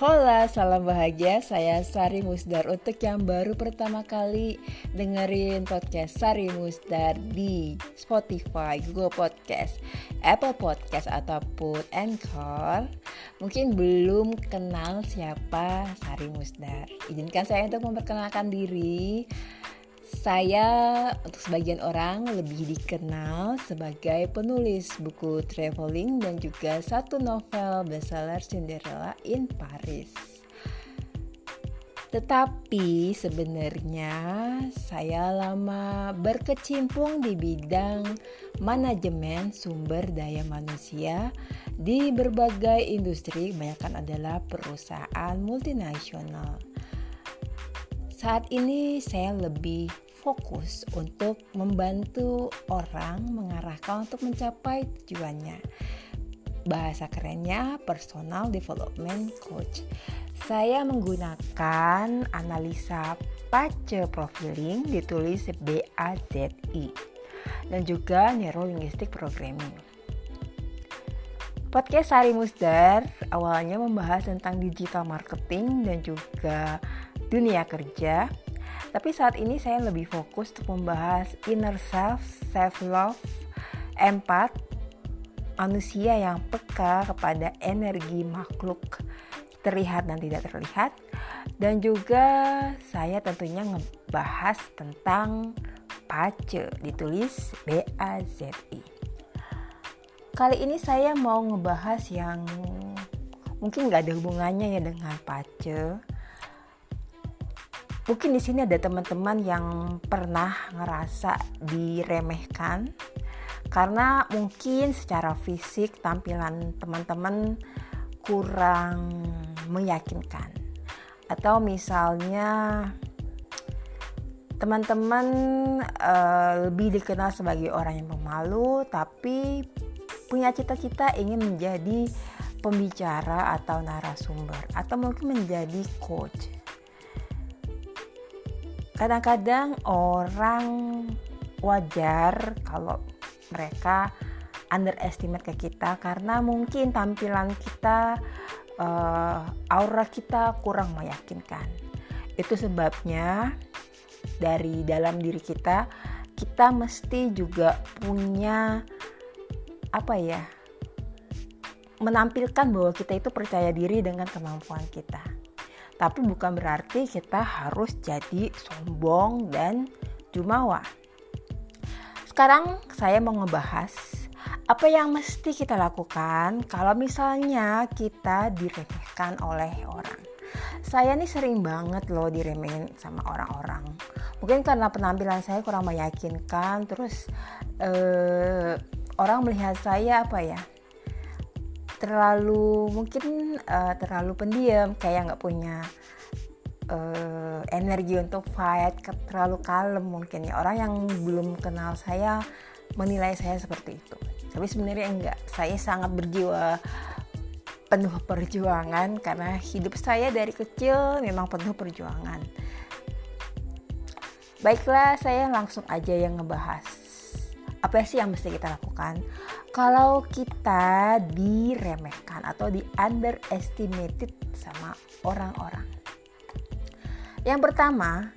Hola, salam bahagia. Saya Sari Musdar. Untuk yang baru pertama kali dengerin podcast Sari Musdar di Spotify, Google Podcast, Apple Podcast ataupun Anchor, mungkin belum kenal siapa Sari Musdar. Izinkan saya untuk memperkenalkan diri. Saya untuk sebagian orang lebih dikenal sebagai penulis buku traveling dan juga satu novel bestseller Cinderella in Paris. Tetapi sebenarnya saya lama berkecimpung di bidang manajemen sumber daya manusia di berbagai industri, kebanyakan adalah perusahaan multinasional. Saat ini saya lebih fokus untuk membantu orang mengarahkan untuk mencapai tujuannya. Bahasa kerennya personal development coach. Saya menggunakan analisa pace profiling ditulis BAZI dan juga neuro linguistic programming. Podcast Sari Musdar awalnya membahas tentang digital marketing dan juga dunia kerja. Tapi saat ini saya lebih fokus untuk membahas inner self, self love, empat, manusia yang peka kepada energi makhluk terlihat dan tidak terlihat. Dan juga saya tentunya ngebahas tentang pace ditulis B A Z I. Kali ini saya mau ngebahas yang mungkin nggak ada hubungannya ya dengan pace Mungkin di sini ada teman-teman yang pernah ngerasa diremehkan karena mungkin secara fisik tampilan teman-teman kurang meyakinkan. Atau misalnya teman-teman uh, lebih dikenal sebagai orang yang pemalu tapi punya cita-cita ingin menjadi pembicara atau narasumber atau mungkin menjadi coach kadang-kadang orang wajar kalau mereka underestimate ke kita karena mungkin tampilan kita uh, aura kita kurang meyakinkan. Itu sebabnya dari dalam diri kita kita mesti juga punya apa ya menampilkan bahwa kita itu percaya diri dengan kemampuan kita tapi bukan berarti kita harus jadi sombong dan jumawa. Sekarang saya mau ngebahas apa yang mesti kita lakukan kalau misalnya kita diremehkan oleh orang. Saya nih sering banget loh diremehin sama orang-orang. Mungkin karena penampilan saya kurang meyakinkan, terus eh, orang melihat saya apa ya? Terlalu mungkin uh, terlalu pendiam kayak nggak punya uh, energi untuk fight terlalu kalem mungkin ya. Orang yang belum kenal saya menilai saya seperti itu. Tapi sebenarnya enggak. Saya sangat berjiwa penuh perjuangan karena hidup saya dari kecil memang penuh perjuangan. Baiklah saya langsung aja yang ngebahas apa sih yang mesti kita lakukan? Kalau kita diremehkan atau di underestimated sama orang-orang. Yang pertama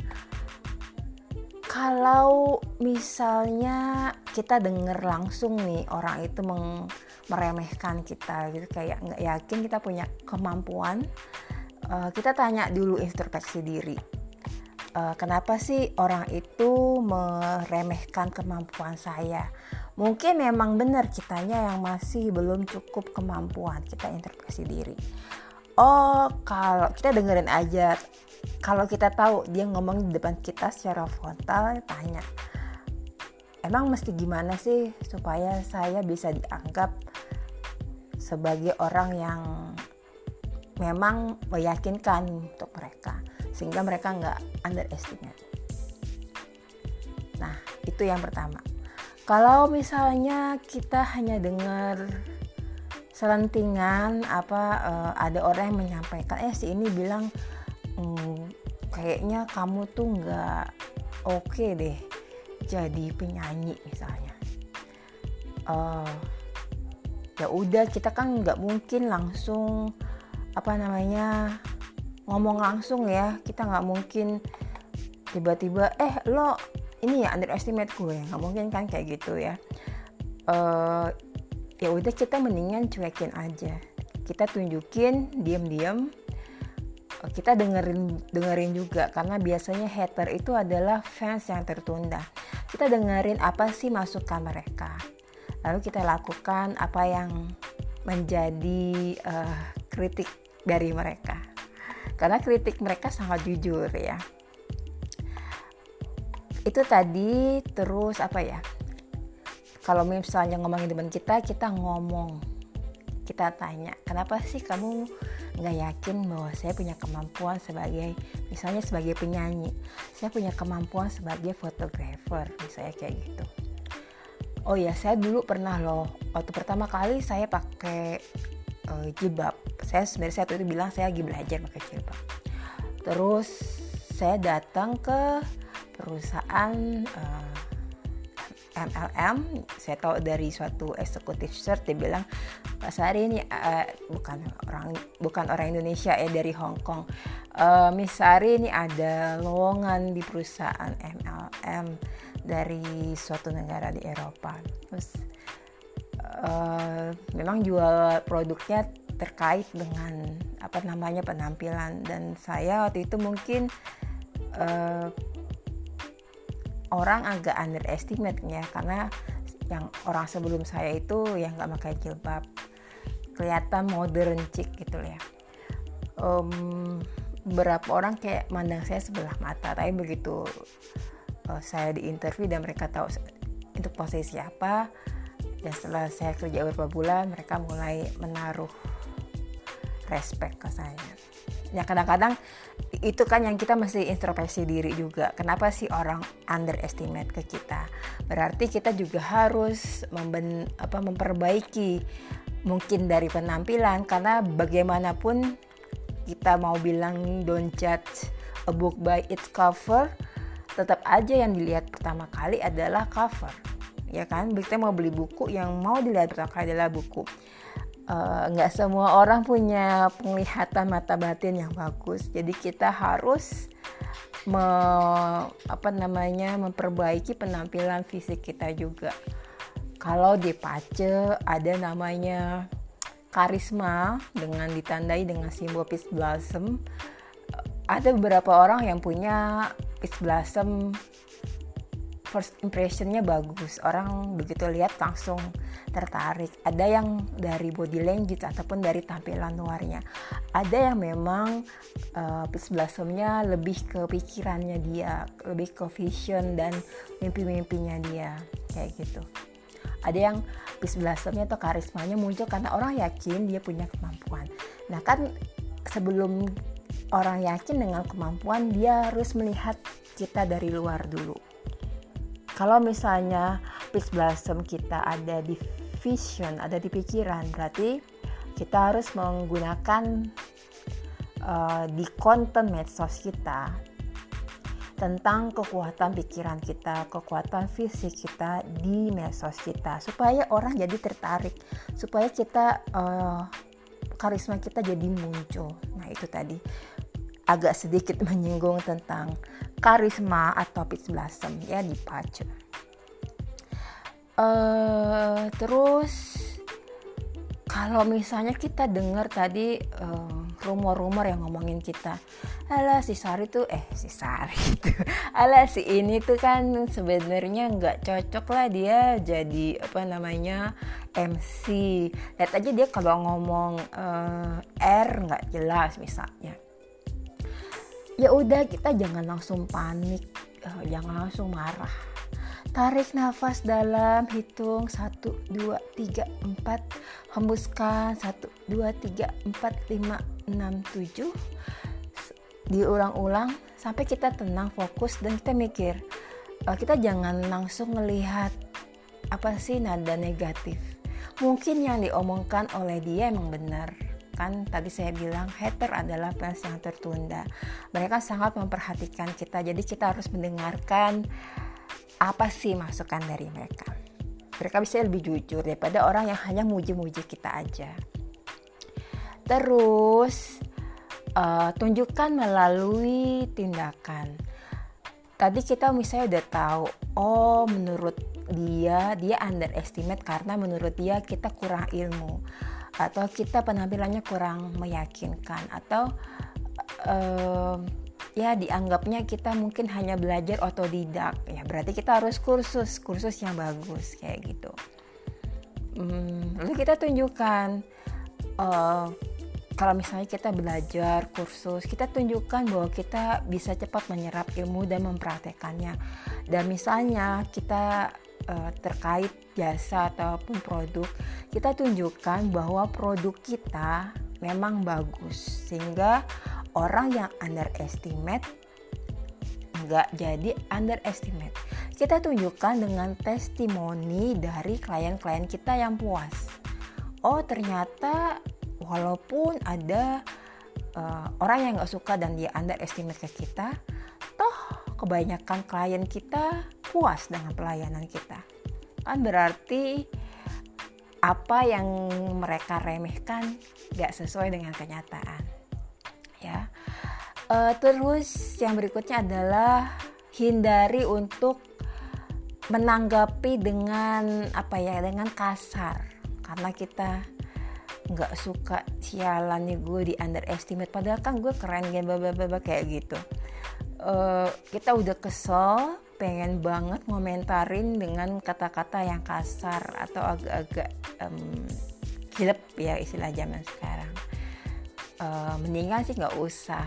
kalau misalnya kita denger langsung nih orang itu meng meremehkan kita gitu kayak nggak yakin kita punya kemampuan uh, kita tanya dulu introspeksi diri uh, kenapa sih orang itu meremehkan kemampuan saya? Mungkin memang benar kitanya yang masih belum cukup kemampuan kita introspeksi diri. Oh kalau kita dengerin aja kalau kita tahu dia ngomong di depan kita secara frontal tanya emang mesti gimana sih supaya saya bisa dianggap sebagai orang yang memang meyakinkan untuk mereka sehingga mereka nggak underestimate. Nah, itu yang pertama. Kalau misalnya kita hanya dengar selentingan apa uh, ada orang yang menyampaikan eh si ini bilang mm, kayaknya kamu tuh nggak oke okay deh jadi penyanyi misalnya uh, ya udah kita kan nggak mungkin langsung apa namanya ngomong langsung ya kita nggak mungkin tiba-tiba eh lo ini ya underestimate gue. Nggak mungkin kan kayak gitu ya. Uh, ya udah kita mendingan cuekin aja. Kita tunjukin diam-diam eh, kita dengerin dengerin juga karena biasanya hater itu adalah fans yang tertunda. Kita dengerin apa sih masukan mereka. Lalu kita lakukan apa yang menjadi uh, kritik dari mereka karena kritik mereka sangat jujur ya. Itu tadi terus apa ya? Kalau misalnya ngomongin teman kita kita ngomong. Kita tanya kenapa sih kamu nggak yakin bahwa saya punya kemampuan sebagai misalnya sebagai penyanyi? Saya punya kemampuan sebagai fotografer misalnya kayak gitu. Oh ya saya dulu pernah loh. Waktu pertama kali saya pakai uh, jilbab saya sebenarnya saya itu bilang saya lagi belajar pakai jilbab terus saya datang ke perusahaan uh, eh, MLM saya tahu dari suatu eksekutif search dia bilang Pak Sari ini uh, bukan orang bukan orang Indonesia ya dari Hong Kong. Uh, Miss Sari ini ada lowongan di perusahaan MLM dari suatu negara di Eropa. Terus uh, memang jual produknya terkait dengan apa namanya penampilan. Dan saya waktu itu mungkin uh, orang agak underestimate ya karena yang orang sebelum saya itu yang nggak pakai jilbab kelihatan modern chic gitu ya. Um, beberapa orang kayak mandang saya sebelah mata. Tapi begitu uh, saya di interview dan mereka tahu untuk posisi apa dan setelah saya kerja beberapa bulan mereka mulai menaruh respect ke saya. Ya kadang-kadang itu kan yang kita mesti introspeksi diri juga. Kenapa sih orang underestimate ke kita? Berarti kita juga harus memben, apa, memperbaiki mungkin dari penampilan. Karena bagaimanapun kita mau bilang don't judge a book by its cover tetap aja yang dilihat pertama kali adalah cover ya kan? Kita mau beli buku yang mau kali adalah buku. Eh, nggak uh, semua orang punya penglihatan mata batin yang bagus. Jadi kita harus me, apa namanya memperbaiki penampilan fisik kita juga. Kalau di Pace ada namanya karisma dengan ditandai dengan simbol peace blossom. Ada beberapa orang yang punya peace blossom first impressionnya bagus. Orang begitu lihat langsung tertarik. Ada yang dari body language ataupun dari tampilan luarnya. Ada yang memang uh, blossomnya lebih ke pikirannya dia lebih ke vision dan mimpi-mimpinya dia. Kayak gitu. Ada yang peace blossomnya atau karismanya muncul karena orang yakin dia punya kemampuan. Nah kan sebelum orang yakin dengan kemampuan dia harus melihat kita dari luar dulu kalau misalnya peace blossom kita ada di vision, ada di pikiran. Berarti kita harus menggunakan uh, di konten medsos kita tentang kekuatan pikiran kita, kekuatan fisik kita di medsos kita, supaya orang jadi tertarik, supaya kita uh, karisma kita jadi muncul. Nah itu tadi agak sedikit menyinggung tentang karisma atau pitch blossom ya di pacu uh, terus kalau misalnya kita dengar tadi uh, rumor-rumor yang ngomongin kita ala si Sari tuh eh si Sari itu ala si ini tuh kan sebenarnya nggak cocok lah dia jadi apa namanya MC lihat aja dia kalau ngomong uh, R nggak jelas misalnya ya udah kita jangan langsung panik. Uh, jangan langsung marah. Tarik nafas dalam, hitung. 1, 2, 3, 4 Hembuskan. 1, 2, 3, 4, 5, 6, 7 Diulang-ulang. Sampai kita tenang, fokus dan kita mikir. Uh, Kita jangan langsung melihat apa sih nada negatif. Mungkin yang diomongkan oleh dia emang benar kan tadi saya bilang hater adalah fans yang tertunda. Mereka sangat memperhatikan kita jadi kita harus mendengarkan apa sih masukan dari mereka. Mereka bisa lebih jujur daripada orang yang hanya muji-muji kita aja. Terus uh, tunjukkan melalui tindakan. Tadi kita misalnya udah tahu oh menurut dia dia underestimate karena menurut dia kita kurang ilmu atau kita penampilannya kurang meyakinkan. Atau uh, ya dianggapnya kita mungkin hanya belajar otodidak. Ya berarti kita harus kursus. Kursus yang bagus kayak gitu. Hmm, lalu kita tunjukkan uh, kalau misalnya kita belajar kursus, kita tunjukkan bahwa kita bisa cepat menyerap ilmu dan mempraktekannya. Dan misalnya kita uh, terkait jasa ataupun produk, kita tunjukkan bahwa produk kita memang bagus sehingga orang yang underestimate nggak jadi underestimate. Kita tunjukkan dengan testimoni dari klien-klien kita yang puas. Oh ternyata walaupun ada uh, orang yang nggak suka dan dia underestimate ke kita toh kebanyakan klien kita puas dengan pelayanan kita. Kan berarti apa yang mereka remehkan gak sesuai dengan kenyataan ya. Uh, terus yang berikutnya adalah hindari untuk menanggapi dengan apa ya dengan kasar. Karena kita nggak suka sialan nih gue di underestimate. Padahal kan gue keren gitu kayak gitu uh, kita udah kesel pengen banget ngomentarin dengan kata-kata yang kasar atau agak-agak um, ya istilah zaman sekarang. Uh, mendingan sih nggak usah.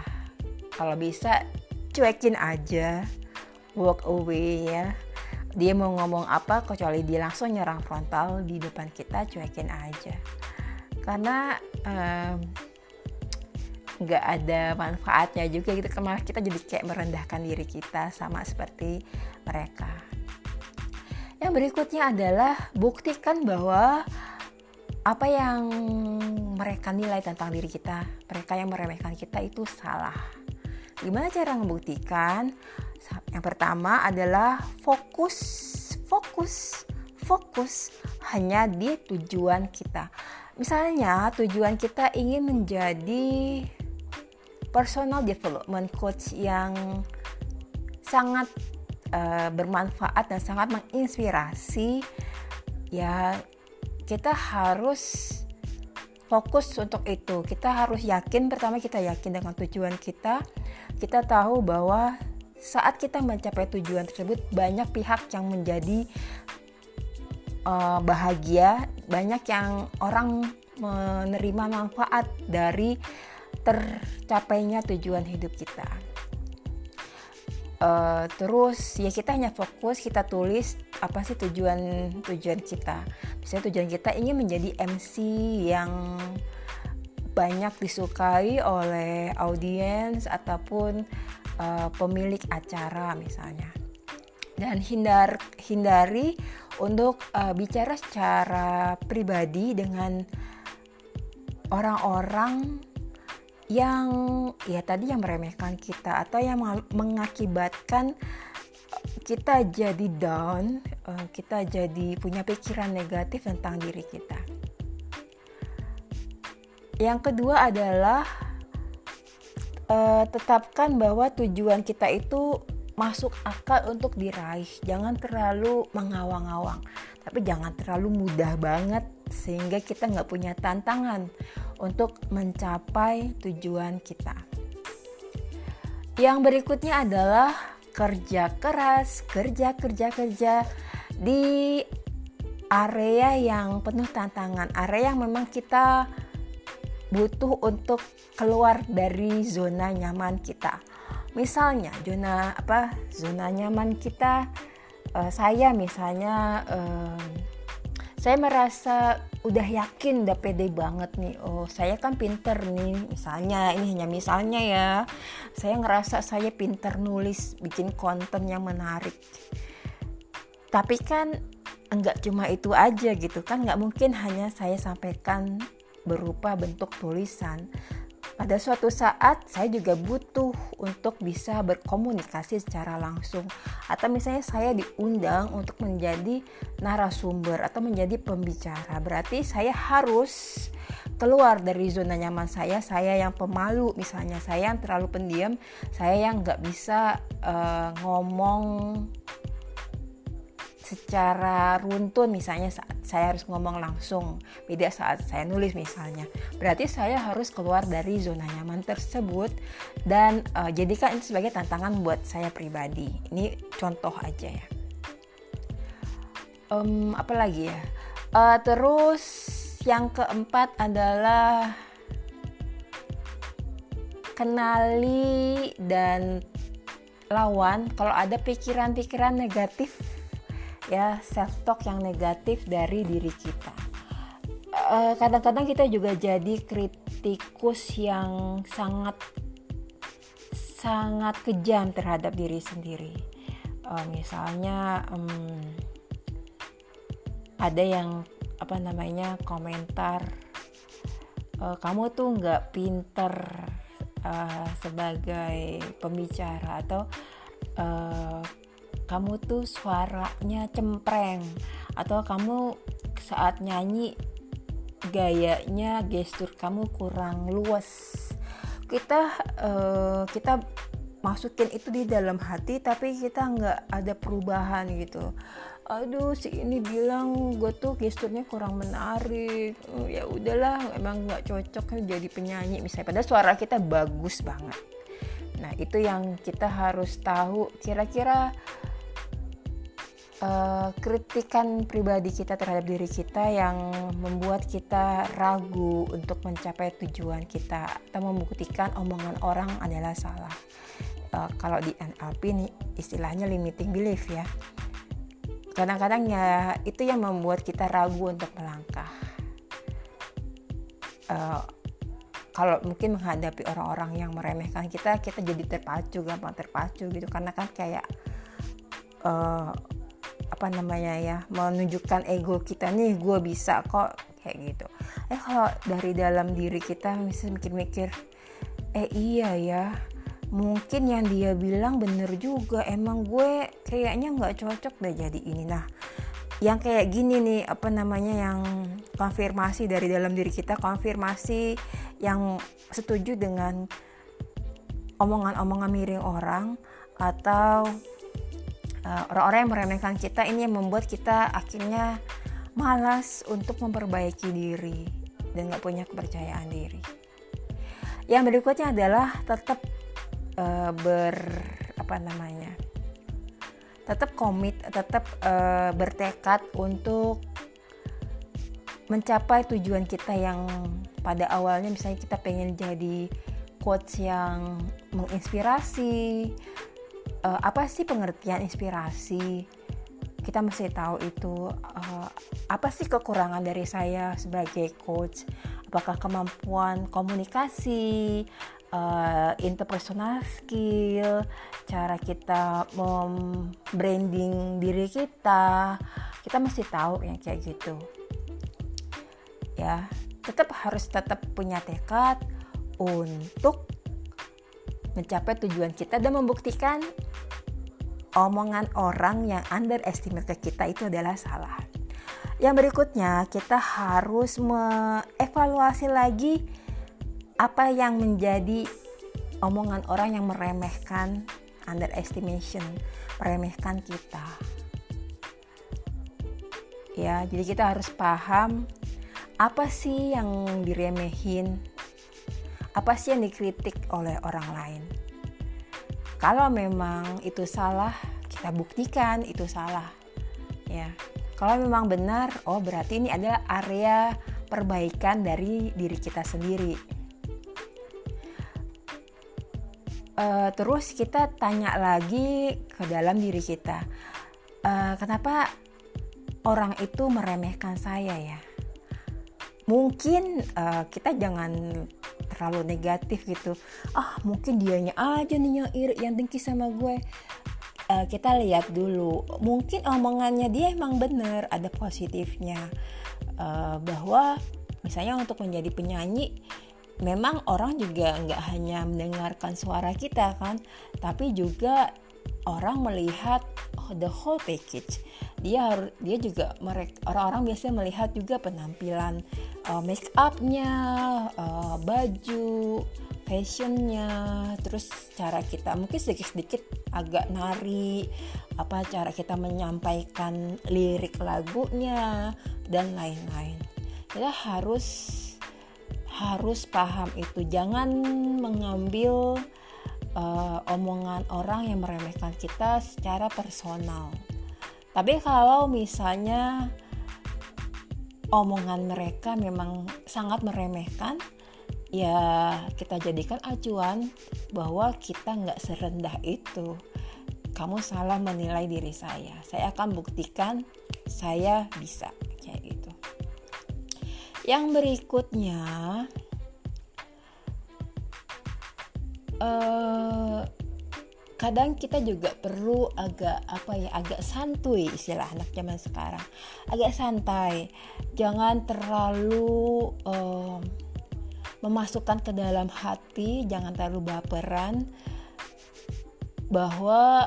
Kalau bisa cuekin aja. Walk away ya. Dia mau ngomong apa kecuali dia langsung nyerang frontal di depan kita cuekin aja. Karena nggak ada manfaatnya juga gitu. Malah kita jadi kayak merendahkan diri kita sama seperti mereka. Yang berikutnya adalah buktikan bahwa apa yang mereka nilai tentang diri kita mereka yang meremehkan kita itu salah. Gimana cara membuktikan? Yang pertama adalah fokus fokus fokus hanya di tujuan kita. Misalnya tujuan kita ingin menjadi personal development coach yang sangat uh, bermanfaat dan sangat menginspirasi. Ya kita harus fokus untuk itu. Kita harus yakin pertama kita yakin dengan tujuan kita. Kita tahu bahwa saat kita mencapai tujuan tersebut banyak pihak yang menjadi uh, bahagia, banyak yang orang menerima manfaat dari tercapainya tujuan hidup kita. Uh, terus ya kita hanya fokus kita tulis apa sih tujuan tujuan kita. Misalnya tujuan kita ingin menjadi MC yang banyak disukai oleh audiens ataupun uh, pemilik acara misalnya dan hindar hindari untuk uh, bicara secara pribadi dengan orang-orang yang ya tadi yang meremehkan kita atau yang mengakibatkan kita jadi down, uh, kita jadi punya pikiran negatif tentang diri kita. Yang kedua adalah uh, tetapkan bahwa tujuan kita itu masuk akal untuk diraih jangan terlalu mengawang-awang tapi jangan terlalu mudah banget sehingga kita nggak punya tantangan untuk mencapai tujuan kita. Yang berikutnya adalah kerja keras kerja kerja kerja di area yang penuh tantangan area yang memang kita butuh untuk keluar dari zona nyaman kita. Misalnya zona apa zona nyaman kita uh, saya misalnya uh, saya merasa udah yakin udah pede banget nih. Oh saya kan pinter nih misalnya ini hanya misalnya ya. Saya ngerasa saya pinter nulis bikin konten yang menarik. Tapi kan enggak cuma itu aja gitu kan. Nggak mungkin hanya saya sampaikan berupa bentuk tulisan pada suatu saat saya juga butuh untuk bisa berkomunikasi secara langsung. Atau misalnya saya diundang untuk menjadi narasumber atau menjadi pembicara. Berarti saya harus keluar dari zona nyaman saya saya yang pemalu misalnya. Saya yang terlalu pendiam saya yang nggak bisa uh, ngomong secara runtun misalnya saat saya harus ngomong langsung beda saat saya nulis misalnya. Berarti saya harus keluar dari zona nyaman tersebut dan uh, jadikan itu sebagai tantangan buat saya pribadi. Ini contoh aja ya. Um, apa lagi ya? Uh, terus yang keempat adalah kenali dan lawan. Kalau ada pikiran-pikiran negatif ya self talk yang negatif dari diri kita. Eh, kadang-kadang kita juga jadi kritikus yang sangat sangat kejam terhadap diri sendiri. Uh, misalnya um, ada yang apa namanya komentar uh, kamu tuh nggak pinter uh, sebagai pembicara atau uh, kamu tuh suaranya cempreng atau kamu saat nyanyi gayanya gestur kamu kurang luas. Kita uh, kita masukin itu di dalam hati tapi kita nggak ada perubahan gitu. Aduh si ini bilang gue tuh gesturnya kurang menarik. Uh, ya udahlah emang nggak cocok jadi penyanyi. Misalnya padahal suara kita bagus banget. Nah itu yang kita harus tahu. Kira-kira uh, kritikan pribadi kita terhadap diri kita yang membuat kita ragu untuk mencapai tujuan kita atau membuktikan omongan orang adalah salah. Uh, kalau di NLP nih istilahnya limiting belief ya. Kadang-kadang ya itu yang membuat kita ragu untuk melangkah. Uh, kalau mungkin menghadapi orang-orang yang meremehkan kita, kita jadi terpacu, gampang terpacu gitu karena kan kayak uh, apa namanya ya menunjukkan ego kita nih gue bisa kok kayak gitu. Eh kalau dari dalam diri kita bisa mikir-mikir eh iya ya mungkin yang dia bilang bener juga emang gue kayaknya nggak cocok deh jadi ini. Nah yang kayak gini nih apa namanya yang konfirmasi dari dalam diri kita konfirmasi yang setuju dengan omongan-omongan miring orang atau orang-orang yang meremehkan kita ini yang membuat kita akhirnya malas untuk memperbaiki diri dan nggak punya kepercayaan diri. Yang berikutnya adalah tetap uh, ber apa namanya, tetap komit, tetap uh, bertekad untuk mencapai tujuan kita yang pada awalnya misalnya kita pengen jadi coach yang menginspirasi uh, apa sih pengertian inspirasi? Kita mesti tahu itu uh, apa sih kekurangan dari saya sebagai coach? Apakah kemampuan komunikasi uh, interpersonal skill cara kita membranding diri kita? Kita mesti tahu yang kayak gitu. Ya tetap harus tetap punya tekad untuk mencapai tujuan kita dan membuktikan omongan orang yang underestimate ke kita itu adalah salah. Yang berikutnya, kita harus mengevaluasi lagi apa yang menjadi omongan orang yang meremehkan underestimation, meremehkan kita. Ya, jadi kita harus paham apa sih yang diremehin, apa sih yang dikritik oleh orang lain? Kalau memang itu salah kita buktikan itu salah ya. Kalau memang benar oh berarti ini adalah area perbaikan dari diri kita sendiri. Uh, terus kita tanya lagi ke dalam diri kita uh, kenapa orang itu meremehkan saya ya? Mungkin uh, kita jangan terlalu negatif gitu. Ah mungkin dianya aja nih yang iri yang dengki sama gue. Uh, kita lihat dulu. Mungkin omongannya dia emang bener ada positifnya. Uh, bahwa misalnya untuk menjadi penyanyi memang orang juga nggak hanya mendengarkan suara kita kan tapi juga orang melihat the whole package. Dia harus dia juga mereka orang-orang biasanya melihat juga penampilan uh, make upnya uh, baju fashionnya terus cara kita mungkin sedikit-sedikit agak nari apa cara kita menyampaikan lirik lagunya dan lain-lain. Kita harus harus paham itu. Jangan mengambil uh, omongan orang yang meremehkan kita secara personal. Tapi kalau misalnya omongan mereka memang sangat meremehkan ya kita jadikan acuan bahwa kita nggak serendah itu. Kamu salah menilai diri saya. Saya akan buktikan saya bisa kayak gitu. Yang berikutnya uh, kadang kita juga perlu agak apa ya agak santuy istilah anak zaman sekarang. Agak santai. Jangan terlalu uh, memasukkan ke dalam hati jangan terlalu baperan bahwa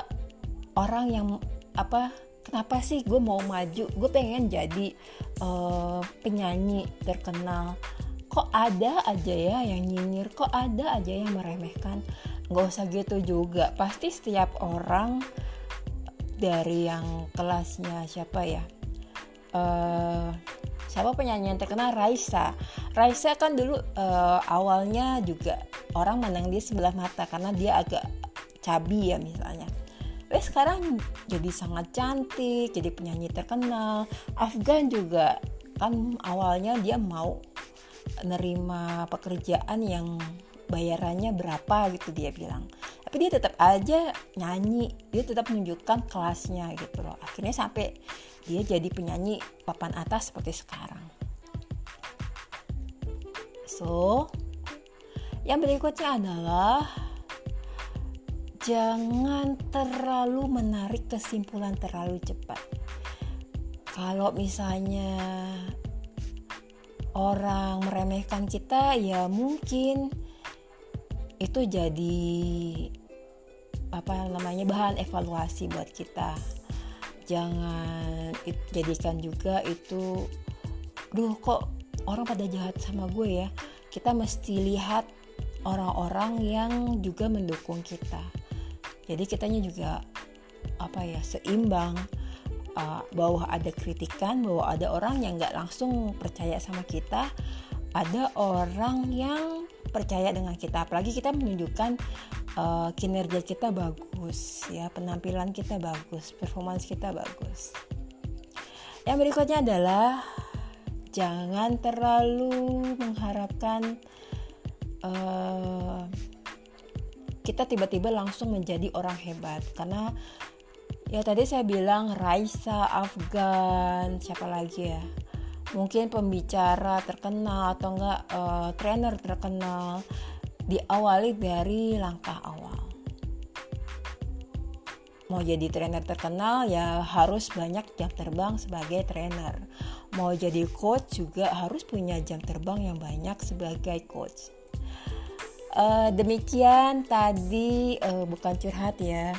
orang yang apa kenapa sih gue mau maju? Gue pengen jadi uh, penyanyi terkenal. Kok ada aja ya yang nyinyir kok ada aja yang meremehkan? Nggak usah gitu juga. Pasti setiap orang dari yang kelasnya siapa ya uh, siapa penyanyi yang terkenal Raisa Raisa kan dulu uh, awalnya juga orang menang dia sebelah mata karena dia agak cabi ya misalnya Eh sekarang jadi sangat cantik, jadi penyanyi terkenal. Afgan juga kan awalnya dia mau nerima pekerjaan yang bayarannya berapa gitu dia bilang. Tapi dia tetap aja nyanyi, dia tetap menunjukkan kelasnya gitu loh. Akhirnya sampai dia jadi penyanyi papan atas seperti sekarang. So, yang berikutnya adalah jangan terlalu menarik kesimpulan terlalu cepat. Kalau misalnya orang meremehkan kita, ya mungkin itu jadi apa namanya bahan evaluasi buat kita jangan jadikan juga itu duh kok orang pada jahat sama gue ya? Kita mesti lihat orang-orang yang juga mendukung kita. Jadi kitanya juga apa ya seimbang. Uh, bahwa ada kritikan bahwa ada orang yang nggak langsung percaya sama kita ada orang yang percaya dengan kita. Apalagi kita menunjukkan uh, kinerja kita bagus ya penampilan kita bagus performance kita bagus. Yang berikutnya adalah jangan terlalu mengharapkan uh, kita tiba-tiba langsung menjadi orang hebat. Karena ya tadi saya bilang Raisa Afgan siapa lagi ya mungkin pembicara terkenal atau enggak uh, trainer terkenal diawali dari langkah awal. Mau jadi trainer terkenal ya harus banyak jam terbang sebagai trainer. Mau jadi coach juga harus punya jam terbang yang banyak sebagai coach. Uh, demikian tadi uh, bukan curhat ya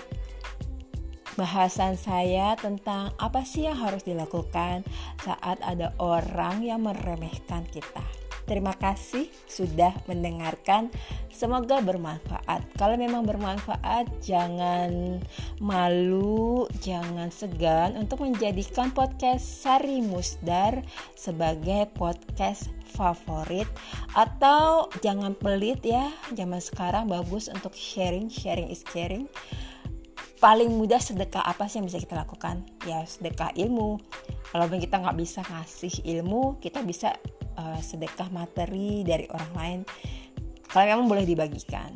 bahasan saya tentang apa sih yang harus dilakukan saat ada orang yang meremehkan kita. Terima kasih sudah mendengarkan. Semoga bermanfaat. Kalau memang bermanfaat, jangan malu, jangan segan untuk menjadikan podcast Sari Musdar sebagai podcast favorit atau jangan pelit ya. Zaman sekarang bagus untuk sharing, sharing is caring. Paling mudah sedekah apa sih yang bisa kita lakukan? Ya sedekah ilmu. Kalau kita nggak bisa ngasih ilmu, kita bisa uh, sedekah materi dari orang lain. Kalau memang boleh dibagikan.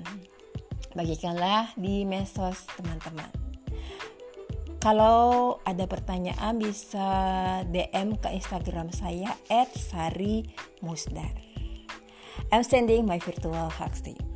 Bagikanlah di medsos teman-teman. Kalau ada pertanyaan bisa DM ke Instagram saya @sari musdar. I'm sending my virtual hugs to you